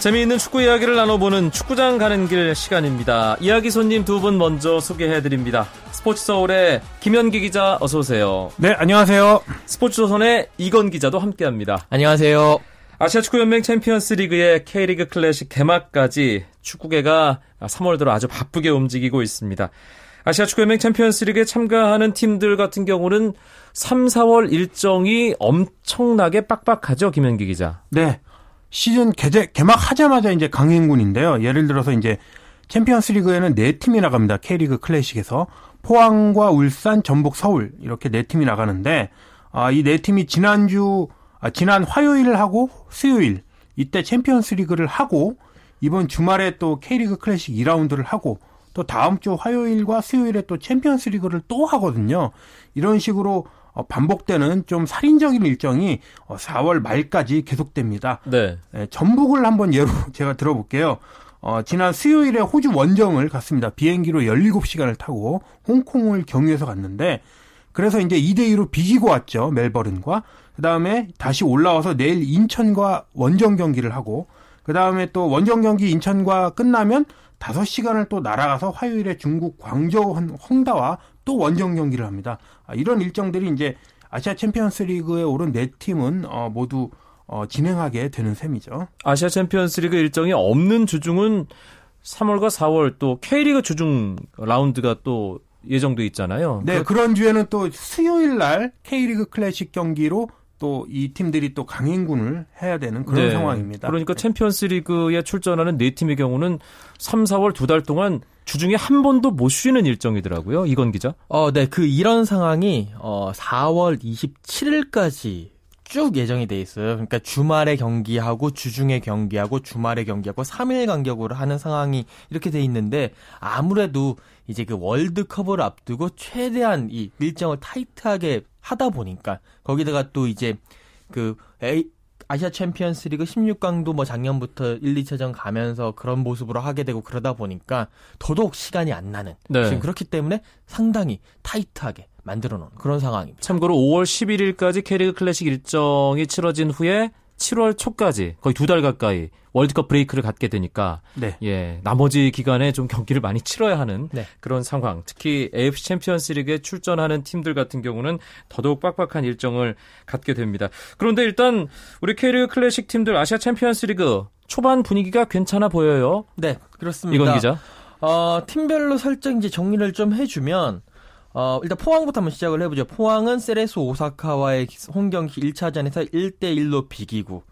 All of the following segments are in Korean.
재미있는 축구 이야기를 나눠보는 축구장 가는 길 시간입니다. 이야기 손님 두 분 먼저 소개해드립니다. 스포츠 서울의 김현기 기자 어서 오세요. 네, 안녕하세요. 스포츠 조선의 이건 기자도 함께합니다. 안녕하세요. 아시아 축구연맹 챔피언스 리그의 K리그 클래식 개막까지 축구계가 3월 들어 아주 바쁘게 움직이고 있습니다. 아시아 축구연맹 챔피언스 리그에 참가하는 팀들 같은 경우는 3, 4월 일정이 엄청나게 빡빡하죠, 김현기 기자. 네. 시즌 개제, 개막하자마자 이제 강행군인데요. 예를 들어서 이제 챔피언스 리그에는 네 팀이 나갑니다. K리그 클래식에서. 포항과 울산, 전북, 서울 이렇게 네 팀이 나가는데 아, 이 네 팀이 지난주 아, 지난 화요일을 하고 수요일 이때 챔피언스 리그를 하고 이번 주말에 또 K리그 클래식 2라운드를 하고 또 다음 주 화요일과 수요일에 또 챔피언스 리그를 또 하거든요. 이런 식으로 어, 반복되는 좀 살인적인 일정이 4월 어, 말까지 계속됩니다. 네. 네 전북을 한번 예로 제가 들어볼게요. 어, 지난 수요일에 호주 원정을 갔습니다. 비행기로 17시간을 타고 홍콩을 경유해서 갔는데 그래서 이제 2대 2로 비기고 왔죠. 멜버른과. 그다음에 다시 올라와서 내일 인천과 원정 경기를 하고 그다음에 또 원정 경기 인천과 끝나면 5시간을 또 날아가서 화요일에 중국 광저우 홍다와 또 원정 경기를 합니다. 아, 이런 일정들이 이제 아시아 챔피언스 리그에 오른 네 팀은 어, 모두 어, 진행하게 되는 셈이죠. 아시아 챔피언스 리그 일정이 없는 주중은 3월과 4월 또 K리그 주중 라운드가 또 예정돼 있잖아요. 네, 그... 런 주에는 또 수요일 날 K리그 클래식 경기로 또 이 팀들이 또 강행군을 해야 되는 그런 네. 상황입니다. 그러니까 네. 챔피언스 리그에 출전하는 네 팀의 경우는 3, 4월 두 달 동안 주중에 한 번도 못 쉬는 일정이더라고요. 이건 기자. 어, 네. 그 이런 상황이 어 4월 27일까지 쭉 예정이 돼 있어요. 그러니까 주말에 경기하고 주중에 경기하고 주말에 경기하고 3일 간격으로 하는 상황이 이렇게 돼 있는데 아무래도 이제 그 월드컵을 앞두고 최대한 이 일정을 타이트하게 하다 보니까 거기다가 또 이제 그 A, 아시아 챔피언스 리그 16강도 뭐 작년부터 1, 2차전 가면서 그런 모습으로 하게 되고 그러다 보니까 더더욱 시간이 안 나는 네. 지금 그렇기 때문에 상당히 타이트하게 만들어 놓은 그런 상황입니다. 참고로 5월 11일까지 K리그 클래식 일정이 치러진 후에 7월 초까지 거의 두 달 가까이 월드컵 브레이크를 갖게 되니까 네. 예 나머지 기간에 좀 경기를 많이 치러야 하는 네. 그런 상황. 특히 AFC 챔피언스리그에 출전하는 팀들 같은 경우는 더더욱 빡빡한 일정을 갖게 됩니다. 그런데 일단 우리 K리그 클래식 팀들 아시아 챔피언스리그 초반 분위기가 괜찮아 보여요. 네, 그렇습니다. 이건 기자. 어, 팀별로 살짝 이제 정리를 좀 해주면 어, 일단 포항부터 한번 시작을 해보죠. 포항은 세레소 오사카와의 홈 경기 1차전에서 1대1로 비기고,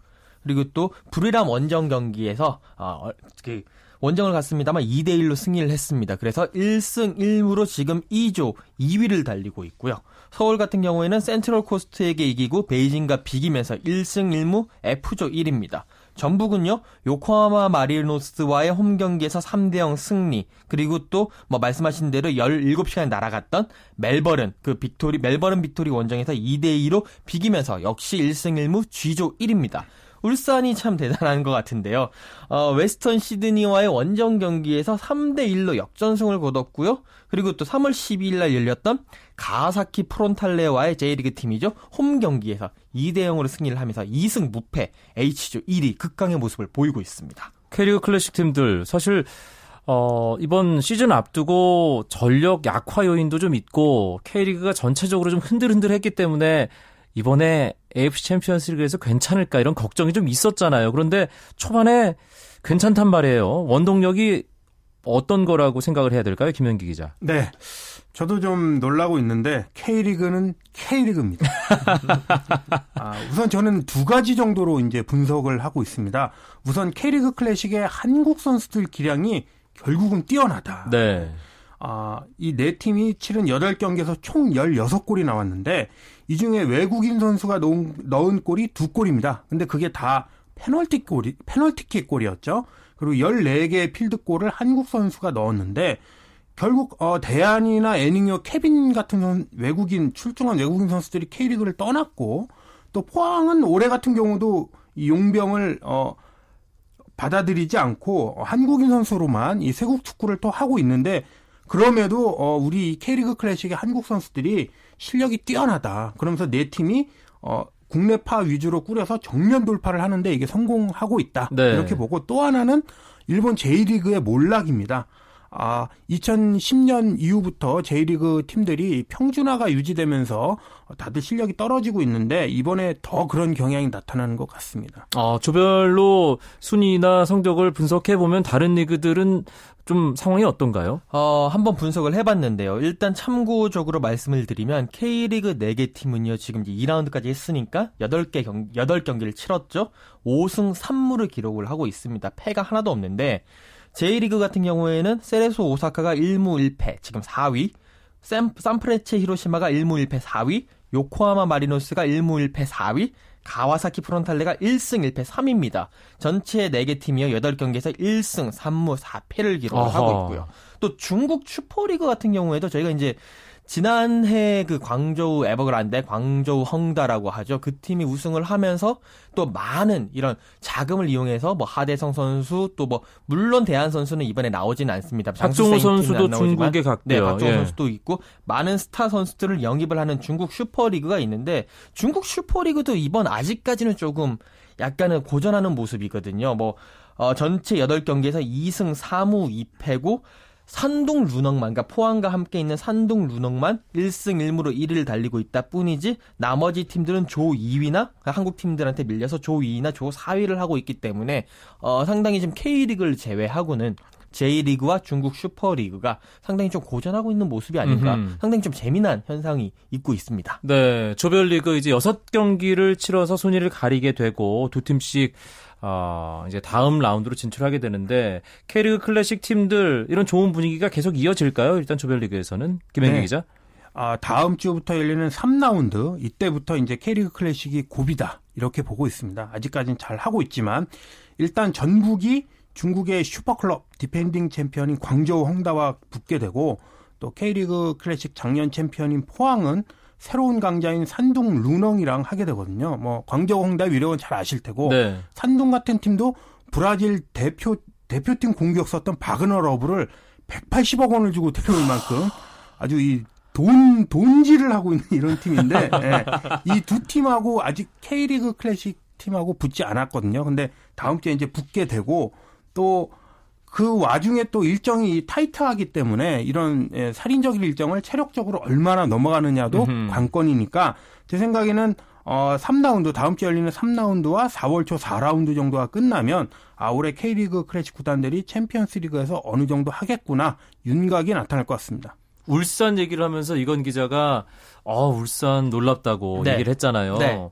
그리고 또 부리람 원정 경기에서, 어, 그, 원정을 갔습니다만 2대1로 승리를 했습니다. 그래서 1승 1무로 지금 2조 2위를 달리고 있고요. 서울 같은 경우에는 센트럴 코스트에게 이기고 베이징과 비기면서 1승 1무 F조 1입니다. 전북은요, 요코하마 마리노스와의 홈 경기에서 3대0 승리, 그리고 또, 뭐, 말씀하신 대로 17시간에 날아갔던 멜버른, 그 빅토리, 멜버른 빅토리 원정에서 2대2로 비기면서 역시 1승 1무 G조 1입니다. 울산이 참 대단한 것 같은데요. 어, 웨스턴 시드니와의 원정 경기에서 3대 1로 역전승을 거뒀고요. 그리고 또 3월 12일 날 열렸던 가와사키 프론탈레와의 J리그 팀이죠. 홈 경기에서 2대 0으로 승리를 하면서 2승 무패 H조 1위 극강의 모습을 보이고 있습니다. K리그 클래식 팀들 사실 어, 이번 시즌 앞두고 전력 약화 요인도 좀 있고 K리그가 전체적으로 좀 흔들흔들했기 때문에 이번에 AFC 챔피언스 리그에서 괜찮을까 이런 걱정이 좀 있었잖아요. 그런데 초반에 괜찮단 말이에요. 원동력이 어떤 거라고 생각을 해야 될까요? 김현기 기자. 네. 저도 좀 놀라고 있는데 K리그는 K리그입니다. 아, 우선 저는 두 가지 정도로 이제 분석을 하고 있습니다. 우선 K리그 클래식의 한국 선수들 기량이 결국은 뛰어나다. 네. 아, 이 네 팀이 치른 8경기에서 총 16골이 나왔는데 이 중에 외국인 선수가 넣은, 넣은 골이 두 골입니다. 근데 그게 다 페널티 골이 페널티킥 골이었죠. 그리고 14개의 필드골을 한국 선수가 넣었는데 결국 어 대안이나 애닝요 케빈 같은 선, 외국인 출중한 외국인 선수들이 K리그를 떠났고 또 포항은 올해 같은 경우도 이 용병을 어 받아들이지 않고 한국인 선수로만 이 세국 축구를 또 하고 있는데 그럼에도 어 우리 K리그 클래식의 한국 선수들이 실력이 뛰어나다. 그러면서 네 팀이 어 국내파 위주로 꾸려서 정면 돌파를 하는데 이게 성공하고 있다. 네. 이렇게 보고 또 하나는 일본 J리그의 몰락입니다. 아, 2010년 이후부터 J리그 팀들이 평준화가 유지되면서 다들 실력이 떨어지고 있는데 이번에 더 그런 경향이 나타나는 것 같습니다. 아, 조별로 순위나 성적을 분석해 보면 다른 리그들은 좀 상황이 어떤가요? 어, 한번 분석을 해봤는데요. 일단 참고적으로 말씀을 드리면 K리그 4개 팀은요, 지금 이제 2라운드까지 했으니까 8개 경, 8경기를 치렀죠. 5승 3무를 기록을 하고 있습니다. 패가 하나도 없는데, J리그 같은 경우에는 세레소 오사카가 1무 1패, 지금 4위. 샘, 산프레체 히로시마가 1무 1패 4위. 요코하마 마리노스가 1무 1패 4위. 가와사키 프론탈레가 1승 1패 3입니다. 전체 4개 팀이요. 8경기에서 1승 3무 4패를 기록을 하고 있고요. 또 중국 슈퍼리그 같은 경우에도 저희가 이제 지난해 그 광저우 에버그란데 광저우 헝다라고 하죠. 그 팀이 우승을 하면서 또 많은 이런 자금을 이용해서 뭐 하대성 선수 또 뭐 물론 대한 선수는 이번에 나오지는 않습니다. 박종우 선수도 중국에 갔고요. 네, 박종우 예. 선수도 있고 많은 스타 선수들을 영입을 하는 중국 슈퍼리그가 있는데 중국 슈퍼리그도 이번 아직까지는 조금 약간은 고전하는 모습이거든요. 뭐 어, 전체 8경기에서 2승 3무 2패고 산둥 루넝만, 그러니까 포항과 함께 있는 산둥 루넝만 1승 1무로 1위를 달리고 있다 뿐이지 나머지 팀들은 조 2위나 그러니까 한국 팀들한테 밀려서 조 2위나 조 4위를 하고 있기 때문에 어, 상당히 지금 K리그를 제외하고는 J리그와 중국 슈퍼리그가 상당히 좀 고전하고 있는 모습이 아닌가 음흠. 상당히 좀 재미난 현상이 있고 있습니다. 네, 조별리그 이제 6경기를 치러서 순위를 가리게 되고 두 팀씩 어, 이제 다음 라운드로 진출하게 되는데 K리그 클래식 팀들 이런 좋은 분위기가 계속 이어질까요? 일단 조별리그에서는 김현기 네. 기자. 아, 다음 주부터 열리는 3라운드 이때부터 이제 K리그 클래식이 고비다 이렇게 보고 있습니다. 아직까지는 잘 하고 있지만 일단 전북이 중국의 super club defending 챔피언인 광저우 헝다와 붙게 되고 또 K리그 클래식 작년 챔피언인 포항은 새로운 강자인 산둥 루넝이랑 하게 되거든요. 뭐 광저우 헝다 위력은 잘 아실 테고 네. 산둥 같은 팀도 브라질 대표 대표팀 공격수였던 바그너 러브를 180억 원을 주고 데려올 만큼 아주 이 돈, 돈질을 하고 있는 이런 팀인데, 예. 이 두 팀하고 아직 K리그 클래식 팀하고 붙지 않았거든요. 근데 다음 주에 이제 붙게 되고, 또 그 와중에 또 일정이 타이트하기 때문에 이런 예, 살인적인 일정을 체력적으로 얼마나 넘어가느냐도 음흠. 관건이니까 제 생각에는 어 3라운드 다음 주에 열리는 3라운드와 4월 초 4라운드 정도가 끝나면 아 올해 K리그 클래식 구단들이 챔피언스 리그에서 어느 정도 하겠구나 윤곽이 나타날 것 같습니다. 울산 얘기를 하면서 이건 기자가 어 울산 놀랍다고 네. 얘기를 했잖아요. 네.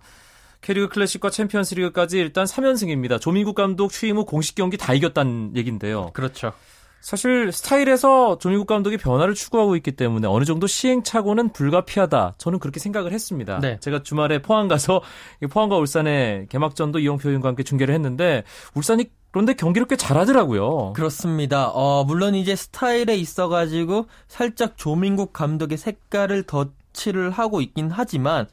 K리그 클래식과 챔피언스 리그까지 일단 3연승입니다. 조민국 감독 취임 후 공식 경기 다 이겼다는 얘긴데요. 그렇죠. 사실 스타일에서 조민국 감독이 변화를 추구하고 있기 때문에 어느 정도 시행착오는 불가피하다. 저는 그렇게 생각을 했습니다. 네. 제가 주말에 포항 가서 포항과 울산의 개막전도 이용표 위원과 함께 중계를 했는데 울산이 그런데 경기를 꽤 잘하더라고요. 그렇습니다. 어, 물론 이제 스타일에 있어가지고 살짝 조민국 감독의 색깔을 덧칠을 하고 있긴 하지만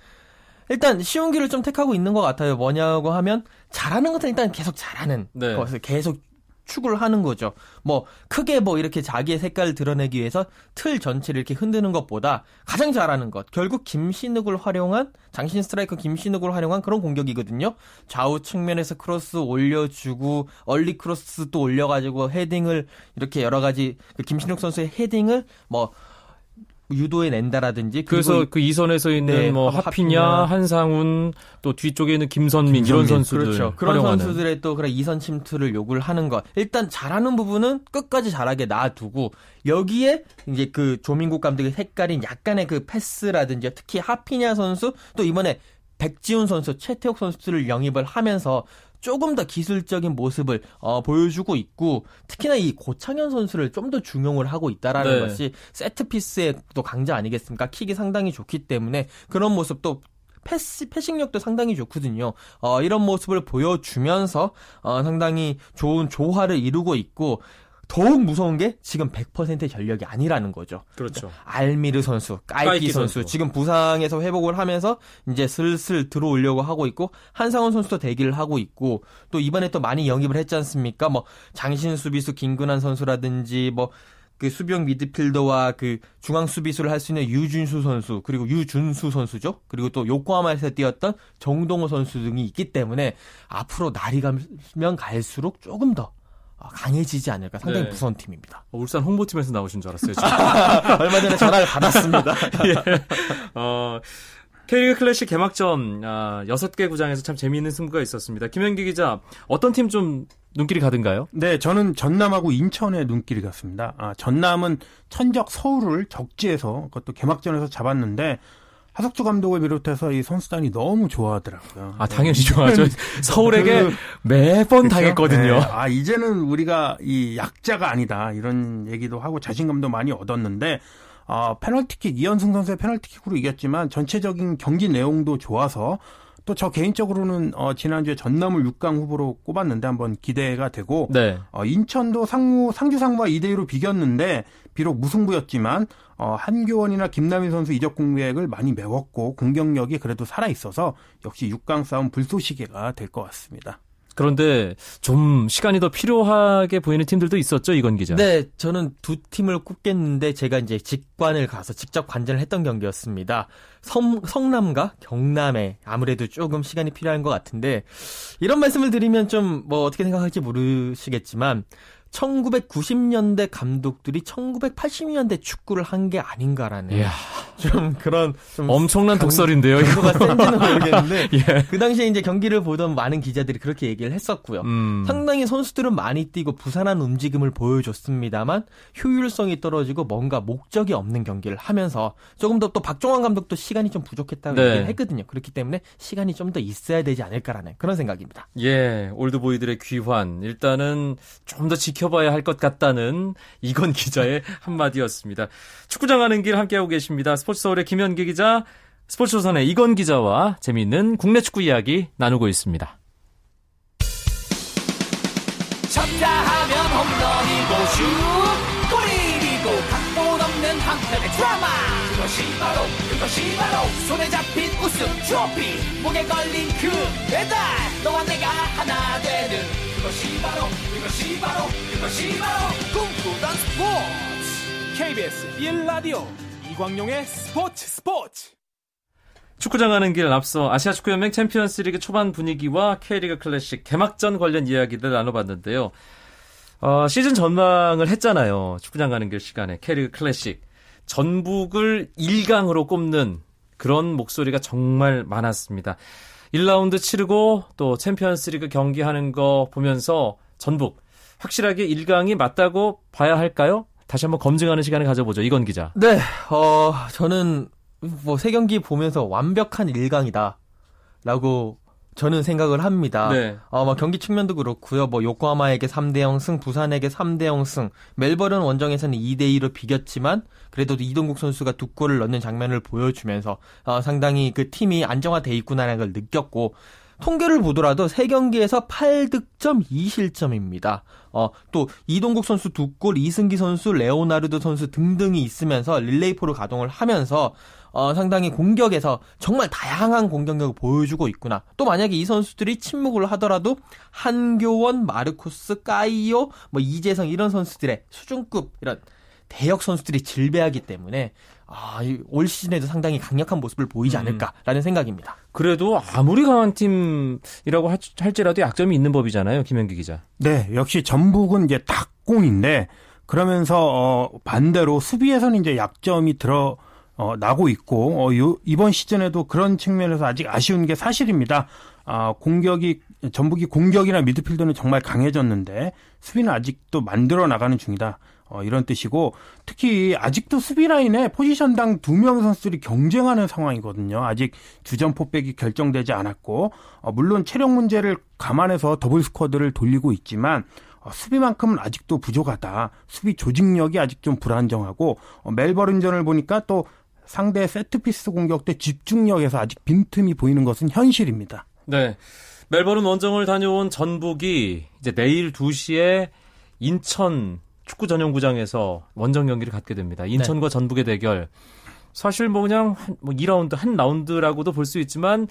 일단 쉬운 길을 좀 택하고 있는 것 같아요. 뭐냐고 하면 잘하는 것은 일단 계속 잘하는 네. 것을 계속 추구를 하는 거죠. 뭐 크게 뭐 이렇게 자기의 색깔을 드러내기 위해서 틀 전체를 이렇게 흔드는 것보다 가장 잘하는 것 결국 김신욱을 활용한 장신 스트라이커 김신욱을 활용한 그런 공격이거든요. 좌우 측면에서 크로스 올려주고 early 크로스 또 올려가지고 헤딩을 이렇게 여러 가지 그 김신욱 선수의 헤딩을 뭐 유도해 낸다라든지 그래서 그 이선에서 있는 네, 뭐 하피냐, 하피냐, 한상운 또 뒤쪽에 있는 김선민, 김선민 이런 선수들 그렇죠. 그런 활용하는. 선수들의 또 그런 이선 침투를 요구를 하는 것 일단 잘하는 부분은 끝까지 잘하게 놔두고 여기에 이제 그 조민국 감독의 색깔인 약간의 그 패스라든지 특히 하피냐 선수 또 이번에 백지훈 선수, 최태욱 선수를 영입을 하면서 조금 더 기술적인 모습을 어, 보여주고 있고 특히나 이 고창현 선수를 좀 더 중용을 하고 있다라는 네. 것이 set piece의 또 강자 아니겠습니까? 킥이 상당히 좋기 때문에 그런 모습도 패스, passing력도 상당히 좋거든요. 어, 이런 모습을 보여주면서 어, 상당히 좋은 조화를 이루고 있고 더욱 무서운 게 지금 100%의 전력이 아니라는 거죠. 그렇죠. 그러니까 알미르 선수, 까이키, 까이키 선수, 선수, 지금 부상에서 회복을 하면서 이제 슬슬 들어오려고 하고 있고 한상원 선수도 대기를 하고 있고 또 이번에 또 많이 영입을 했지 않습니까? 뭐 장신 수비수 김근환 선수라든지 뭐그 수비형 미드필더와 그 중앙 수비수를 할 수 있는 유준수 선수 그리고 유준수 선수죠. 그리고 또 요코하마에서 뛰었던 정동호 선수 등이 있기 때문에 앞으로 날이 가면 갈수록 조금 더 강해지지 않을까 상당히 네. 무서운 팀입니다. 어, 울산 홍보팀에서 나오신 줄 알았어요. 얼마 전에 전화를 받았습니다. 예. 어, K리그 클래식 개막전 아, 6개 구장에서 참 재미있는 승부가 있었습니다. 김현기 기자, 어떤 팀 좀 눈길이 가든가요? 네, 저는 전남하고 인천에 눈길이 갔습니다. 아, 전남은 천적 서울을 적지에서 그것도 개막전에서 잡았는데 하석주 감독을 비롯해서 이 선수단이 너무 좋아하더라고요. 아 당연히 좋아하죠. 서울에게 그, 매번 그렇죠? 당했거든요. 네. 아 이제는 우리가 이 약자가 아니다 이런 얘기도 하고 자신감도 많이 얻었는데 어, 페널티킥 이현승 선수의 페널티킥으로 이겼지만 전체적인 경기 내용도 좋아서 또 저 개인적으로는 어, 지난주에 전남을 6강 후보로 꼽았는데 한번 기대가 되고 네. 어, 인천도 상무 상주 상무와 2대 2로 비겼는데 비록 무승부였지만 어, 한교원이나 김남인 선수 이적 공백을 많이 메웠고 공격력이 그래도 살아 있어서 역시 6강 싸움 불쏘시개가 될 것 같습니다. 그런데 좀 시간이 더 필요하게 보이는 팀들도 있었죠, 이건 기자. 네, 저는 두 팀을 꼽겠는데 제가 이제 직관을 가서 직접 관전을 했던 경기였습니다. 성, 성남과 경남에 아무래도 조금 시간이 필요한 것 같은데 이런 말씀을 드리면 좀 뭐 어떻게 생각할지 모르시겠지만 1990년대 감독들이 1980년대 축구를 한 게 아닌가라는 이야. 좀 그런 좀 엄청난 강, 독설인데요. 이거가 센지는 모르겠는데 예. 그 당시에 이제 경기를 보던 많은 기자들이 그렇게 얘기를 했었고요. 음. 상당히 선수들은 많이 뛰고 부산한 움직임을 보여줬습니다만 효율성이 떨어지고 뭔가 목적이 없는 경기를 하면서 조금 더 또 박종환 감독도 시간이 좀 부족했다고 네. 얘기를 했거든요. 그렇기 때문에 시간이 좀 더 있어야 되지 않을까라는 그런 생각입니다. 예, 올드보이들의 귀환 일단은 좀 더 지켜 지켜봐야 할 것 같다는 이건 기자의 한마디였습니다. 축구장 가는 길 함께하고 계십니다. 스포츠 서울의 김현기 기자, 스포츠 조선의 이건 기자와 재미있는 국내 축구 이야기 나누고 있습니다. 쳤다 하면 홈런이고 슛 골이고 각본 없는 한편의 드라마. 그것이 바로 그것이 바로 손에 잡힌 우승 트로피. 목에 걸린 그 배달 너와 내가 하나 되는. 그것이 바로 그것이 바로 그것이 바로 꿈꾸던 스포츠. KBS 1라디오 이광용의 스포츠 스포츠 축구장 가는 길 앞서 아시아 축구연맹 챔피언스리그 초반 분위기와 K리그 클래식 개막전 관련 이야기들 나눠봤는데요. 어, 시즌 전망을 했잖아요. 축구장 가는 길 시간에 K리그 클래식 전북을 1강으로 꼽는 그런 목소리가 정말 많았습니다. 1라운드 치르고 또 챔피언스리그 경기하는 거 보면서 전북 확실하게 1강이 맞다고 봐야 할까요? 다시 한번 검증하는 시간을 가져보죠. 이건 기자. 네, 어, 저는 뭐 세 경기 보면서 완벽한 1강이다. 라고 저는 생각을 합니다. 네. 어, 뭐 경기 측면도 그렇고요. 뭐 요코하마에게 3대 0 승, 부산에게 3대 0 승. 멜버른 원정에서는 2대 2로 비겼지만 그래도 이동국 선수가 두 골을 넣는 장면을 보여주면서 어, 상당히 그 팀이 안정화돼 있구나라는 걸 느꼈고 통계를 보더라도 3경기에서 8득점 2실점입니다. 어, 또 이동국 선수 두 골, 이승기 선수, 레오나르도 선수 등등이 있으면서 릴레이포를 가동을 하면서 어, 상당히 공격에서 정말 다양한 공격력을 보여주고 있구나. 또 만약에 이 선수들이 침묵을 하더라도 한교원, 마르코스, 까이오, 뭐 이재성 이런 선수들의 수준급 이런 대역 선수들이 질배하기 때문에 아, 올 시즌에도 상당히 강력한 모습을 보이지 음. 않을까라는 음. 생각입니다. 그래도 아무리 강한 팀이라고 할지라도 약점이 있는 법이잖아요, 김현기 기자. 네, 역시 전북은 이제 닭공인데 그러면서 어, 반대로 수비에서는 이제 약점이 들어 어, 나고 있고 어, 요, 이번 시즌에도 그런 측면에서 아직 아쉬운 게 사실입니다. 아, 공격이 전북이 공격이나 미드필더는 정말 강해졌는데 수비는 아직도 만들어 나가는 중이다. 어, 이런 뜻이고 특히 아직도 수비 라인에 포지션당 두 명 선수들이 경쟁하는 상황이거든요. 아직 주전 포백이 결정되지 않았고 어, 물론 체력 문제를 감안해서 더블 squad를 돌리고 있지만 어, 수비만큼은 아직도 부족하다. 수비 조직력이 아직 좀 불안정하고 어, 멜버른전을 보니까 또 상대 세트피스 공격 때 집중력에서 아직 빈틈이 보이는 것은 현실입니다. 네. 멜버른 원정을 다녀온 전북이 이제 내일 2시에 인천 축구 전용구장에서 원정 경기를 갖게 됩니다. 인천과 네. 전북의 대결. 사실 뭐 그냥 뭐 2라운드 한 라운드라고도 볼 수 있지만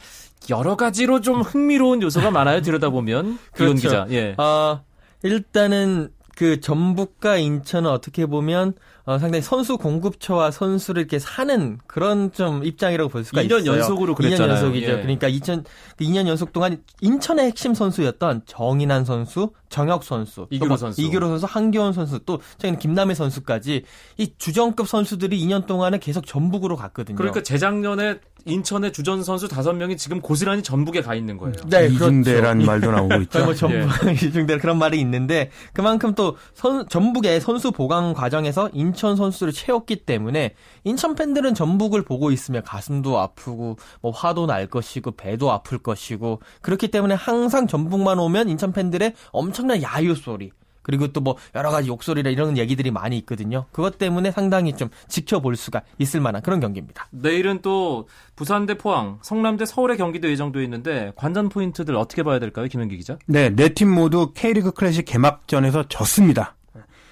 여러 가지로 좀 흥미로운 요소가 많아요. 들여다보면 그렇죠. 기자. 예. 아, 일단은 그 전북과 인천은 어떻게 보면 어, 상당히 선수 공급처와 선수를 이렇게 사는 그런 좀 입장이라고 볼 수가 2년 있어요. 연속으로 그랬잖아요. 2년 연속이죠. 예. 그러니까 2000 2년 연속 동안 인천의 핵심 선수였던 정인환 선수, 정혁 선수, 이규로 선수, 이규로 선수, 한기원 선수, 또 최근 김남희 선수까지 이 주전급 선수들이 2년 동안에 계속 전북으로 갔거든요. 그러니까 재작년에 인천의 주전 선수 5명이 지금 고스란히 전북에 가 있는 거예요. 네, 이중대란 그렇죠. 말도 나오고 있죠. 뭐 전북 예. 이중대 그런 말이 있는데 그만큼 또 선, 전북의 선수 보강 과정에서 인천 선수를 채웠기 때문에 인천 팬들은 전북을 보고 있으면 가슴도 아프고 뭐 화도 날 것이고 배도 아플 것이고 그렇기 때문에 항상 전북만 오면 인천 팬들의 엄청난 야유 소리 그리고 또 뭐 여러 가지 욕설이나 이런 얘기들이 많이 있거든요. 그것 때문에 상당히 좀 지켜볼 수가 있을 만한 그런 경기입니다. 내일은 또 부산 대 포항, 성남 대 서울의 경기도 예정돼 있는데 관전 포인트들 어떻게 봐야 될까요, 김현기 기자? 네, 네 팀 모두 K리그 클래식 개막전에서 졌습니다.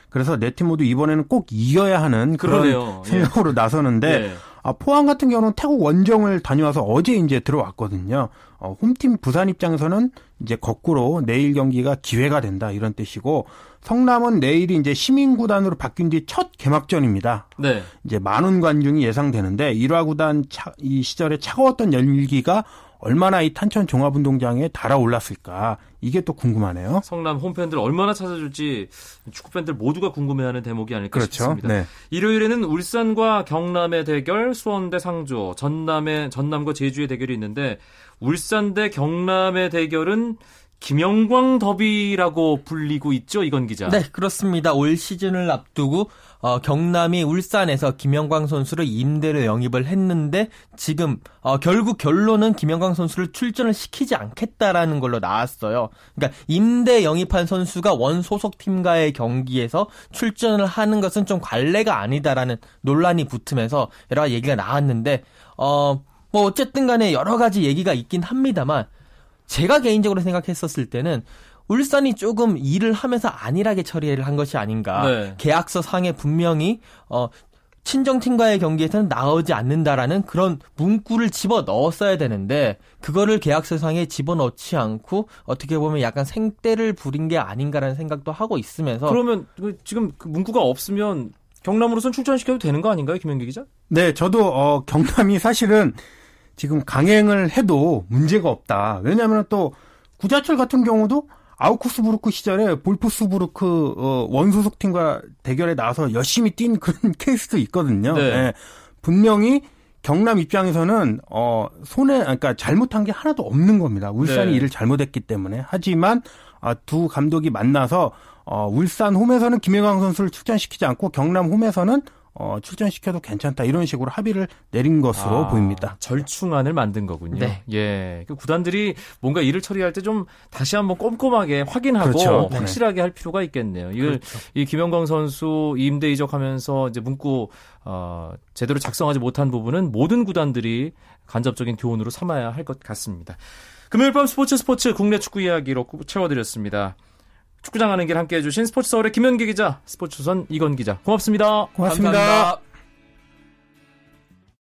그래서 네 팀 모두 이번에는 꼭 이겨야 하는 그런 그러네요. 생각으로 예. 나서는데 예. 아, 포항 같은 경우는 태국 원정을 다녀와서 어제 이제 들어왔거든요. 어, 홈팀 부산 입장에서는 이제 거꾸로 내일 경기가 기회가 된다 이런 뜻이고 성남은 내일이 이제 시민 구단으로 바뀐 뒤 첫 개막전입니다. 네. 이제 만원 관중이 예상되는데 1화 구단 차, 이 시절에 차가웠던 열기가 얼마나 이 탄천 종합운동장에 달아올랐을까 이게 또 궁금하네요. 성남 홈팬들 얼마나 찾아줄지 축구팬들 모두가 궁금해하는 대목이 아닐까 그렇죠? 싶습니다. 네. 일요일에는 울산과 경남의 대결, 수원 대 상조, 전남의 전남과 제주의 대결이 있는데 울산 대 경남의 대결은 김영광 더비라고 불리고 있죠, 이건 기자. 네, 그렇습니다. 올 시즌을 앞두고 어, 경남이 울산에서 김영광 선수를 임대를 영입을 했는데 지금 어, 결국 결론은 김영광 선수를 출전을 시키지 않겠다라는 걸로 나왔어요. 그러니까 임대 영입한 선수가 원 소속 팀과의 경기에서 출전을 하는 것은 좀 관례가 아니다라는 논란이 붙으면서 여러 가지 얘기가 나왔는데 어, 뭐 어쨌든 간에 여러 가지 얘기가 있긴 합니다만 제가 개인적으로 생각했었을 때는 울산이 조금 일을 하면서 안일하게 처리를 한 것이 아닌가. 네. 계약서 상에 분명히 어 친정팀과의 경기에서는 나오지 않는다라는 그런 문구를 집어 넣었어야 되는데 그거를 계약서상에 집어 넣지 않고 어떻게 보면 약간 생떼를 부린 게 아닌가라는 생각도 하고 있으면서 그러면 그 지금 그 문구가 없으면 경남으로선 출전시켜도 되는 거 아닌가요, 김현기 기자? 네, 저도 어 경남이 사실은 지금 강행을 해도 문제가 없다. 왜냐하면 또 구자철 같은 경우도 아우쿠스부르크 시절에 볼프스부르크 어, 원소속 팀과 대결에 나와서 열심히 뛴 그런 케이스도 있거든요. 네. 네. 분명히 경남 입장에서는 어 손에 그러니까 잘못한 게 하나도 없는 겁니다. 울산이 네. 일을 잘못했기 때문에 하지만 아, 두 감독이 만나서 어 울산 홈에서는 김혜광 선수를 출전시키지 않고 경남 홈에서는 어, 출전시켜도 괜찮다 이런 식으로 합의를 내린 것으로 아, 보입니다. 절충안을 만든 거군요. 네. 예, 그 구단들이 뭔가 일을 처리할 때 좀 다시 한번 꼼꼼하게 확인하고 그렇죠. 네. 확실하게 네. 할 필요가 있겠네요. 이걸 그렇죠. 이 김영광 선수 임대 이적하면서 이제 문구 어, 제대로 작성하지 못한 부분은 모든 구단들이 간접적인 교훈으로 삼아야 할 것 같습니다. 금요일 밤 스포츠 스포츠 국내 축구 이야기로 채워드렸습니다. 축구장 하는 길 함께 해 주신 스포츠 서울의 김현기 기자, 스포츠선 이건 기자. 고맙습니다. 고맙습니다. 감사합니다.